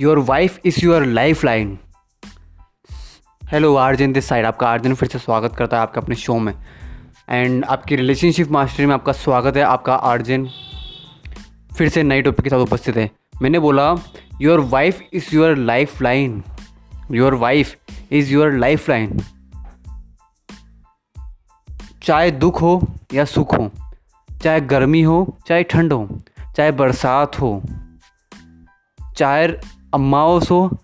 Your wife is your life line hello Arjan this side आपका आर्जन फिर से स्वागत करता है आपके अपने शो में। एंड आपकी रिलेशनशिप मास्टरी में आपका स्वागत है आपका आर्जन फिर से नई टॉपिक के साथ उपस्थित है। मैंने बोला your wife is your life line your wife is your life line चाहे दुख हो या सुख हो, चाहे गर्मी हो, चाहे ठंड हो, चाहे बरसात हो, चाहे अमावस हो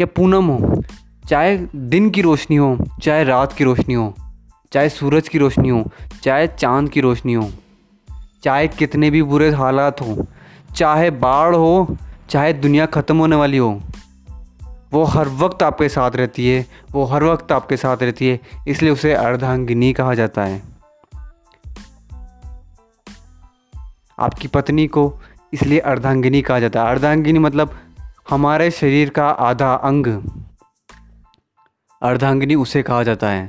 या पूनम हो, चाहे दिन की रोशनी हो, चाहे रात की रोशनी हो, चाहे सूरज की रोशनी हो, चाहे चाँद की रोशनी हो, चाहे कितने भी बुरे हालात हो, चाहे बाढ़ हो, चाहे दुनिया ख़त्म होने वाली हो, वो हर वक्त आपके साथ रहती है, वो हर वक्त आपके साथ रहती है, इसलिए उसे अर्धांगिनी कहा जाता है। आपकी पत्नी को इसलिए अर्धांगिनी कहा जाता है। अर्धांगिनी मतलब हमारे शरीर का आधा अंग, अर्धांगिनी उसे कहा जाता है।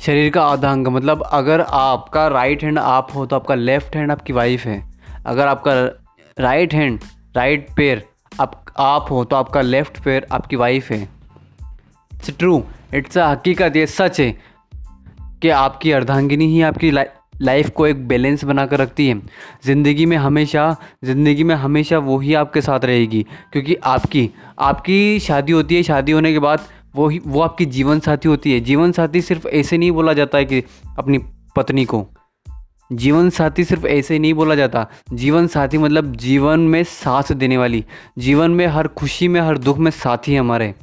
शरीर का आधा अंग मतलब अगर आपका राइट हैंड आप हो तो आपका लेफ़्ट हैंड आपकी वाइफ है। अगर आपका राइट हैंड राइट पैर आप आप हो तो आपका लेफ़्ट पैर आपकी वाइफ है। इट्स ट्रू इट्स अ हकीकत, ये सच है कि आपकी अर्धांगिनी ही आपकी लाइफ को एक बैलेंस बना कर रखती है। ज़िंदगी में हमेशा, ज़िंदगी में हमेशा वो ही आपके साथ रहेगी, क्योंकि आपकी आपकी शादी होती है, शादी होने के बाद वो ही, वो आपकी जीवन साथी होती है। जीवन साथी सिर्फ़ ऐसे नहीं बोला जाता है कि अपनी पत्नी को। जीवन साथी सिर्फ़ ऐसे नहीं बोला जाता। जीवन साथी मतलब जीवन में साथ देने वाली। जीवन में हर खुशी में, हर दुख में साथी हमारे।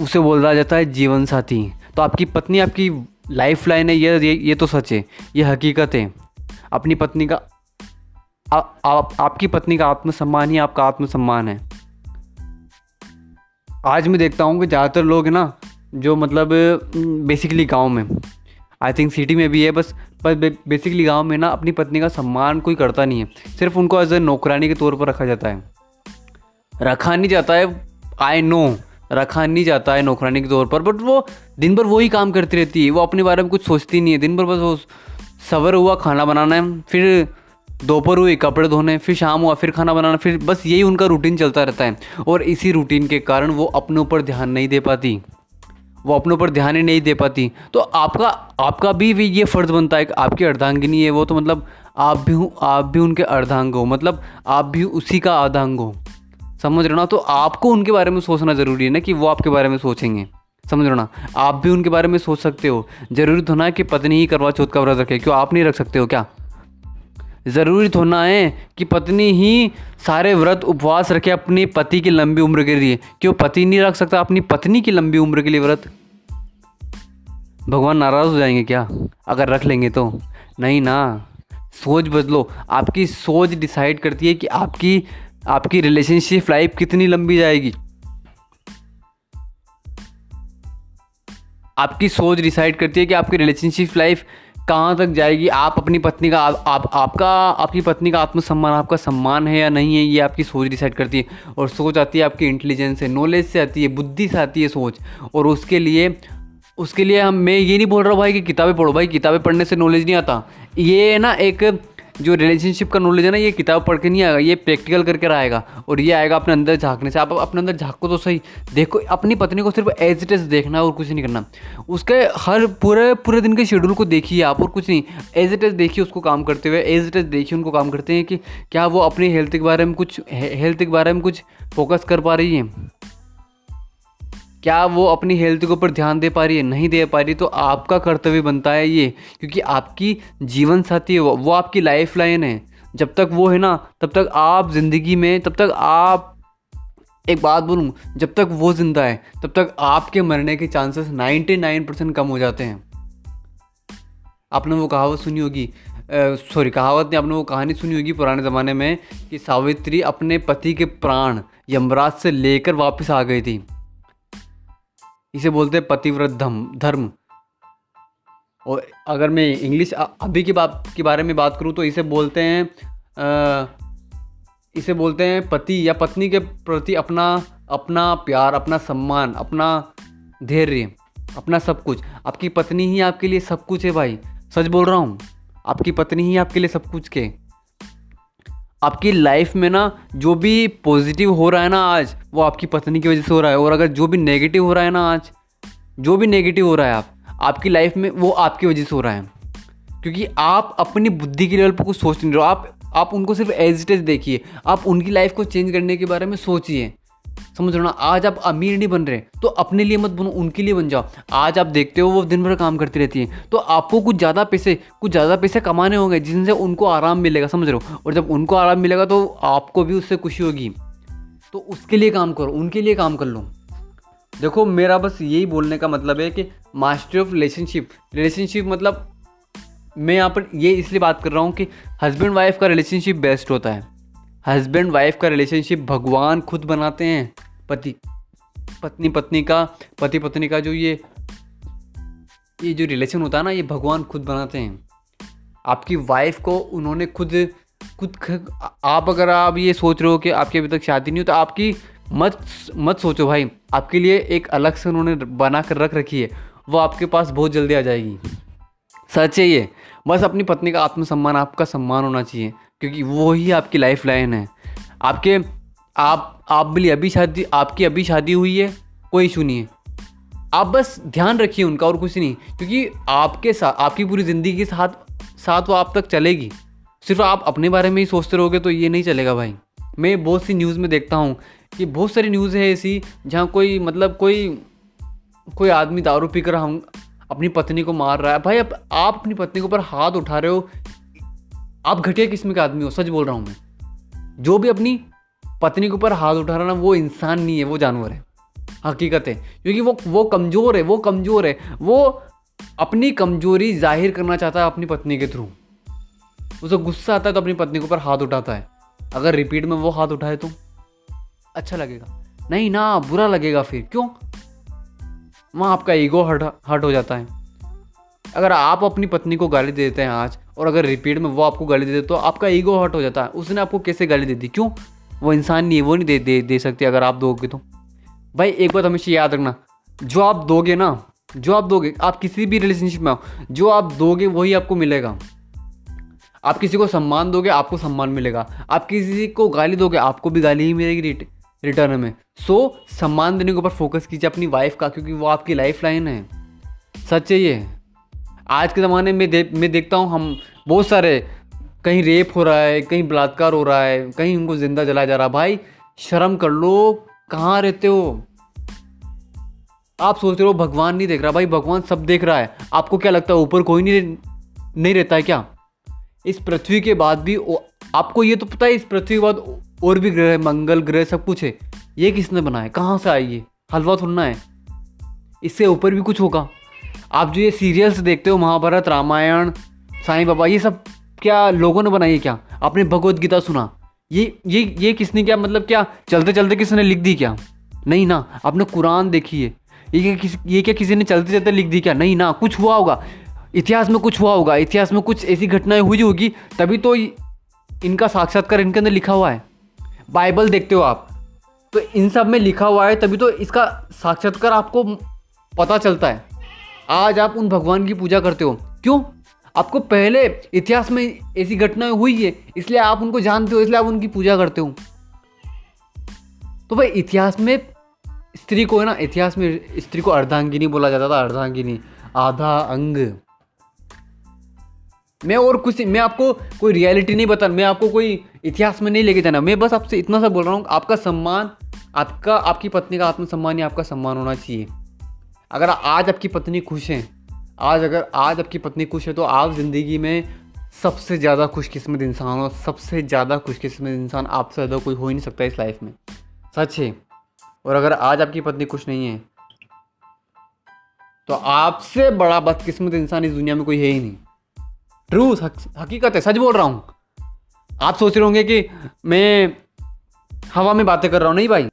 उसे बोला जाता है जीवन साथी। तो आपकी पत्नी आपकी लाइफ लाइन है ये ये तो सच है ये हकीकत है। अपनी पत्नी का आ, आप आपकी पत्नी का आत्मसम्मान ही आपका आत्मसम्मान है। आज मैं देखता हूँ कि ज़्यादातर लोग ना जो मतलब बेसिकली गाँव में। आई थिंक सिटी में भी है बस बस बेसिकली गाँव में ना अपनी पत्नी का सम्मान कोई करता नहीं है। सिर्फ़ उनको एज ए नौकरानी के तौर पर रखा जाता है। रखा नहीं जाता है आई नो रखा नहीं जाता है नौकरानी के तौर पर बट वो दिन भर वही काम करती रहती है। वो अपने बारे में कुछ सोचती नहीं है। दिन भर बस वो सवर हुआ खाना बनाना है फिर दोपहर हुई कपड़े धोने फिर शाम हुआ फिर खाना बनाना फिर बस यही उनका रूटीन चलता रहता है। और इसी रूटीन के कारण वो अपने ऊपर ध्यान नहीं दे पाती। वो अपने ऊपर ध्यान ही नहीं दे पाती। तो आपका आपका भी, ये फ़र्ज़ बनता है कि आपकी अर्धांगिनी है। वो तो मतलब आप भी आप भी उनके अर्धांग हो। मतलब आप भी उसी का आधांग हो। समझ रहे ना? तो आपको उनके बारे में सोचना ज़रूरी है ना कि वो आपके बारे में सोचेंगे। समझ रहे ना? आप भी उनके बारे में सोच सकते हो। ज़रूरी तो ना कि पत्नी ही करवा चौथ का व्रत रखे, क्यों? आप नहीं रख सकते हो क्या? ज़रूरी थोड़ा है कि पत्नी ही सारे व्रत उपवास रखे अपने पति की लंबी उम्र के लिए। क्यों? पति नहीं रख सकता अपनी पत्नी की लंबी उम्र के लिए व्रत। भगवान नाराज़ हो जाएँगे क्या? अगर रख लेंगे तो। नहीं ना। सोच बदलो। आपकी सोच डिसाइड करती है कि आपकी आपकी रिलेशनशिप लाइफ कितनी लंबी जाएगी? आपकी सोच डिसाइड करती है कि आपकी रिलेशनशिप लाइफ कहाँ तक जाएगी? आप अपनी पत्नी का आप, आप आपका आपकी पत्नी का आत्मसम्मान आपका सम्मान है या नहीं है ये आपकी सोच डिसाइड करती है। और सोच आती है आपकी इंटेलिजेंस से नॉलेज से आती है बुद्धि से आती है सोच। और उसके लिए उसके लिए हम मैं ये नहीं बोल रहा भाई कि किताबें पढ़ो भाई किताबें पढ़ने से नॉलेज नहीं आता। ये ना एक जो रिलेशनशिप का नॉलेज है ना, ये किताब पढ़ के नहीं आएगा, ये प्रैक्टिकल करके आएगा और ये आएगा अपने अंदर झांकने से। आप अपने अंदर झाँको तो सही। देखो, अपनी पत्नी को सिर्फ़ एज इट एज देखना और कुछ नहीं करना। उसके हर पूरे पूरे दिन के शेड्यूल को देखिए आप और कुछ नहीं। एज इट एज देखिए उसको काम करते हुए एज इट एज देखिए उनको काम करते हैं कि क्या वो अपनी हेल्थ के बारे में कुछ हेल्थ के बारे में कुछ फोकस कर पा रही है। क्या वो अपनी हेल्थ के ऊपर ध्यान दे पा रही है? नहीं दे पा रही। तो आपका कर्तव्य बनता है ये क्योंकि आपकी जीवन साथी है वो, आपकी लाइफ लाइन है। जब तक वो है ना तब तक आप ज़िंदगी में तब तक आप एक बात बोलूँ जब तक वो ज़िंदा है तब तक आपके मरने के चांसेस 99 परसेंट कम हो जाते हैं। आपने वो कहावत सुनी होगी सॉरी कहावत नहीं आपने वो कहानी सुनी होगी पुराने ज़माने में कि सावित्री अपने पति के प्राण यमराज से लेकर वापस आ गई थी। इसे बोलते हैं पतिव्रत धर्म। धर्म और अगर मैं इंग्लिश अभी की बात के बारे में बात करूँ तो इसे बोलते हैं आ, इसे बोलते हैं पति या पत्नी के प्रति अपना अपना प्यार अपना सम्मान अपना धैर्य अपना सब कुछ। आपकी पत्नी ही आपके लिए सब कुछ है भाई। सच बोल रहा हूँ। आपकी पत्नी ही आपके लिए सब कुछ के। आपकी लाइफ में ना जो भी पॉजिटिव हो रहा है ना आज, वो आपकी पत्नी की वजह से हो रहा है। और अगर जो भी नेगेटिव हो रहा है ना आज, जो भी नेगेटिव हो रहा है आप, आपकी लाइफ में वो आपकी वजह से हो रहा है। क्योंकि आप अपनी बुद्धि के लेवल पर कुछ सोच नहीं रहे हो। आप आप उनको सिर्फ़ एज इट एज देखिए। आप उनकी लाइफ को चेंज करने के बारे में सोचिए। समझ रहे ना? आज आप अमीर नहीं बन रहे तो अपने लिए मत बनो, उनके लिए बन जाओ। आज आप देखते हो वो दिन भर काम करती रहती है। तो आपको कुछ ज़्यादा पैसे, कुछ ज़्यादा पैसे कमाने होंगे, जिनसे उनको आराम मिलेगा, समझ रहे हो? और जब उनको आराम मिलेगा तो आपको भी उससे खुशी होगी। तो उसके लिए काम करो, उनके लिए काम कर लो। देखो, मेरा बस यही बोलने का मतलब है कि मास्टर ऑफ़ रिलेशनशिप रिलेशनशिप मतलब मैं यहाँ पर ये इसलिए बात कर रहा हूँ कि हस्बैंड वाइफ का रिलेशनशिप बेस्ट होता है। हस्बैंड वाइफ का रिलेशनशिप भगवान खुद बनाते हैं। पति, पत्नी पत्नी का, पति, पत्नी का जो ये ये जो रिलेशन होता है ना, ये भगवान खुद बनाते हैं। आपकी वाइफ को उन्होंने खुद खुद आप अगर आप ये सोच रहे हो कि आपकी अभी तक शादी नहीं हो तो आपकी मत मत सोचो भाई। आपके लिए एक अलग से उन्होंने बना कर रख रखी है। वो आपके पास बहुत जल्दी आ जाएगी। सच है ये। बस अपनी पत्नी का आत्मसम्मान, आपका सम्मान होना चाहिए, क्योंकि वो ही आपकी लाइफ लाइन है। आपके, आप आप बोलिए अभी शादी, आपकी अभी शादी हुई है, कोई इशू नहीं है। आप बस ध्यान रखिए उनका और कुछ नहीं, क्योंकि आपके साथ आपकी पूरी ज़िंदगी के साथ साथ वो आप तक चलेगी। सिर्फ़ आप अपने बारे में ही सोचते रहोगे तो ये नहीं चलेगा भाई। मैं बहुत सी न्यूज़ में देखता हूँ कि बहुत सारी न्यूज़ है ऐसी, जहाँ कोई मतलब कोई कोई आदमी दारू पीकर हम, अपनी पत्नी को मार रहा है। भाई अब आप अपनी पत्नी के ऊपर हाथ उठा रहे हो। आप घटिया किस्म के आदमी हो, सच बोल रहा हूँ मैं। जो भी अपनी पत्नी के ऊपर हाथ उठाना वो इंसान नहीं है, वो जानवर है। हकीकत है, क्योंकि वो वो कमज़ोर है, वो कमज़ोर है। वो अपनी कमज़ोरी ज़ाहिर करना चाहता है अपनी पत्नी के थ्रू। उसे गुस्सा आता है तो अपनी पत्नी के ऊपर हाथ उठाता है। अगर रिपीट में वो हाथ उठाए तो? अच्छा लगेगा। नहीं ना, बुरा लगेगा फिर। क्यों? वहाँ आपका ईगो हट हट हो जाता है। अगर आप अपनी पत्नी को गाली देते हैं आज, और अगर रिपीट में वो आपको गाली दे दे तो आपका ईगो हट हो जाता है। उसने आपको कैसे गाली दे दी? क्यों? वो इंसान नहीं है वो नहीं दे दे दे सकते अगर आप दोगे तो। भाई एक बात हमेशा याद रखना जो आप दोगे ना जो आप दोगे आप किसी भी रिलेशनशिप में हो जो आप दोगे वही आपको मिलेगा। आप किसी को सम्मान दोगे आपको सम्मान मिलेगा। आप किसी को गाली दोगे आपको भी गाली ही मिलेगी रिट, रिटर्न में। सो सम्मान देने के ऊपर फोकस कीजिए अपनी वाइफ का क्योंकि वो आपकी लाइफ लाइन है। सच है ये। आज के ज़माने में दे, मैं देखता हूँ हम बहुत सारे कहीं रेप हो रहा है, कहीं बलात्कार हो रहा है, कहीं उनको ज़िंदा जलाया जा रहा है। भाई, शर्म कर लो। कहाँ रहते हो? आप सोच रहे हो भगवान नहीं देख रहा। भाई, भगवान सब देख रहा है। आपको क्या लगता है, ऊपर कोई नहीं नहीं रहता है क्या? इस पृथ्वी के बाद भी आपको ये तो पता है, इस पृथ्वी के बाद और भी ग्रह मंगल ग्रह, सब कुछ है। ये किसने बनाया कहाँ से आई ये? हलवा थोड़ना है। इससे ऊपर भी कुछ होगा। आप जो ये सीरियल्स देखते हो, महाभारत, रामायण, साईं बाबा, ये सब क्या लोगों ने बनाई है क्या? आपने भगवत गीता सुना? ये ये ये किसने क्या मतलब क्या? चलते चलते किसने लिख दी क्या? नहीं ना, आपने कुरान देखी है। ये क्या ये क्या किसी ने चलते चलते लिख दी क्या? नहीं ना, कुछ हुआ होगा। इतिहास में कुछ हुआ होगा। इतिहास में कुछ ऐसी घटनाएँ हुई होगी, तभी तो इनका साक्षात्कार इनके अंदर लिखा हुआ है। बाइबल देखते हो आप। तो इन सब में लिखा हुआ है, तभी तो इसका साक्षात्कार आपको पता चलता है। आज आप उन भगवान की पूजा करते हो। क्यों? आपको पहले इतिहास में ऐसी घटनाएँ हुई है, इसलिए आप उनको जानते हो, इसलिए आप उनकी पूजा करते हो। तो भाई, इतिहास में स्त्री को है ना, इतिहास में स्त्री को अर्धांगिनी बोला जाता था, अर्धांगिनी, आधा अंग। मैं और कुछ, मैं आपको कोई रियलिटी नहीं बता, मैं आपको कोई इतिहास में नहीं लेके जाना। मैं बस आपसे इतना सा बोल रहा हूँ, आपका सम्मान, आपका, आपकी पत्नी का आत्मसम्मान ही आपका सम्मान होना चाहिए। अगर आज आपकी पत्नी खुश है आज अगर आज आपकी पत्नी खुश है तो आप ज़िंदगी में सबसे ज़्यादा खुशकिस्मत इंसान हो, सबसे ज़्यादा खुशकिस्मत इंसान आपसे ज़्यादा कोई हो ही नहीं सकता इस लाइफ में। सच है? और अगर आज आपकी पत्नी खुश नहीं है तो आपसे बड़ा बदकिस्मत इंसान इस दुनिया में कोई है ही नहीं। ट्रूथ हकीकत है, सच बोल रहा हूँ। आप सोच रहे होंगे कि मैं हवा में बातें कर रहा हूँ, नहीं भाई।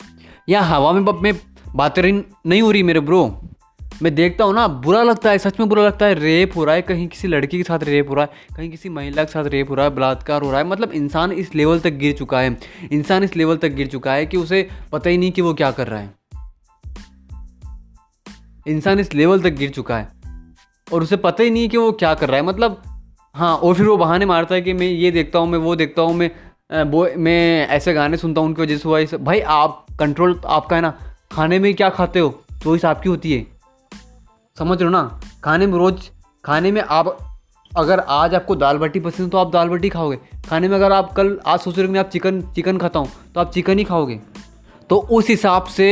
या हवा में मैं बातें नहीं हो रही मेरे ब्रो मैं देखता हूँ ना, बुरा लगता है, सच में बुरा लगता है। रेप हो रहा है, कहीं किसी लड़की के साथ रेप हो रहा है, कहीं किसी महिला के साथ रेप हो रहा है, बलात्कार हो रहा है। मतलब इंसान इस लेवल तक गिर चुका है, इंसान इस लेवल तक गिर चुका है कि उसे पता ही नहीं कि वो क्या कर रहा है। इंसान इस लेवल तक गिर चुका है और उसे पता ही नहीं कि वो क्या कर रहा है। मतलब हाँ और फिर वो बहाने मारता है कि मैं ये देखता हूँ, मैं वो देखता हूँ, मैं वो, मैं ऐसे गाने सुनता हूँ, उनकी वजह से हुआ भाई, आप कंट्रोल, आपका है ना, खाने में क्या खाते हो? चॉइस आपकी होती है? समझ रहे हो ना? खाने में रोज़, खाने में आप, अगर आज आपको दाल बाटी पसंद है तो आप दाल बाटी खाओगे। खाने में अगर आप कल, आज सोच रहे हो मैं आप चिकन चिकन खाता हूँ तो आप चिकन ही खाओगे। तो उस हिसाब से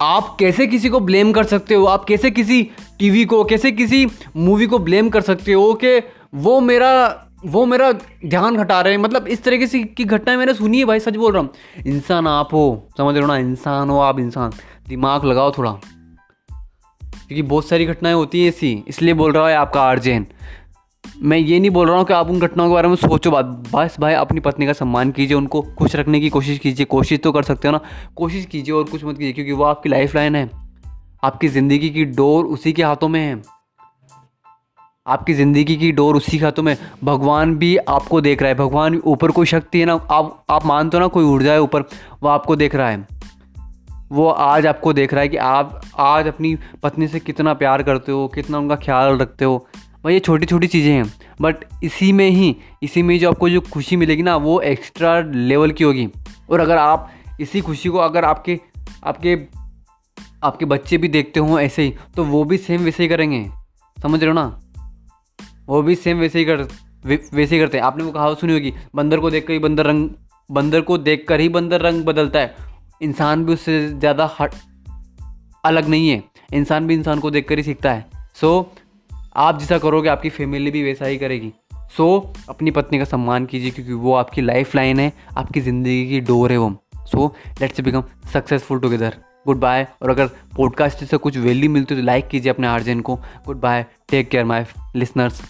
आप कैसे किसी को ब्लेम कर सकते हो? आप कैसे किसी टीवी को, कैसे किसी मूवी को ब्लेम कर सकते हो कि वो मेरा वो मेरा ध्यान घटा रहे हैं? मतलब इस तरीके से की घटनाएँ मैंने सुनी है भाई, सच बोल रहा हूँ। इंसान आप हो, समझ रहे हो ना? इंसान हो आप इंसान। दिमाग लगाओ थोड़ा। क्योंकि बहुत सारी घटनाएँ होती हैं ऐसी, इसलिए बोल रहा है आपका आर्जेन मैं ये नहीं बोल रहा हूँ कि आप उन घटनाओं के बारे में सोचो बात। बस भाई, अपनी पत्नी का सम्मान कीजिए, उनको खुश रखने की कोशिश कीजिए। कोशिश तो कर सकते हो ना। कोशिश कीजिए और कुछ मत कीजिए, क्योंकि वो आपकी लाइफ लाइन है। आपकी ज़िंदगी की डोर उसी के हाथों में है। आपकी ज़िंदगी की डोर उसी के हाथों में भगवान भी आपको देख रहा है। भगवान ऊपर कोई शक्ति है ना, आप आप मानते हो ना कोई ऊर्जा है ऊपर, वो आपको देख रहा है। वो आज आपको देख रहा है कि आप आज अपनी पत्नी से कितना प्यार करते हो, कितना उनका ख्याल रखते हो। भाई, ये छोटी छोटी चीज़ें हैं बट इसी में ही, इसी में जो आपको जो खुशी मिलेगी ना, वो एक्स्ट्रा लेवल की होगी। और अगर आप इसी खुशी को अगर आपके आपके आपके बच्चे भी देखते हों ऐसे ही तो वो भी सेम वैसे ही करेंगे। समझ रहे हो ना? वो भी सेम वैसे ही कर वैसे ही करते हैं। आपने वो कहावत सुनी होगी, बंदर को देख कर ही बंदर रंग, बंदर को देख कर ही बंदर रंग बदलता है। इंसान भी उससे ज़्यादा हट अलग नहीं है। इंसान भी इंसान को देख कर ही सीखता है। सो so, आप जैसा करोगे आपकी फैमिली भी वैसा ही करेगी। सो so, अपनी पत्नी का सम्मान कीजिए क्योंकि वो आपकी लाइफ लाइन है आपकी ज़िंदगी की डोर है वो। So let's become successful together good bye और अगर पॉडकास्ट से कुछ वैल्यू मिलती है तो लाइक कीजिए अपने आर्जन को। Good bye take care my listeners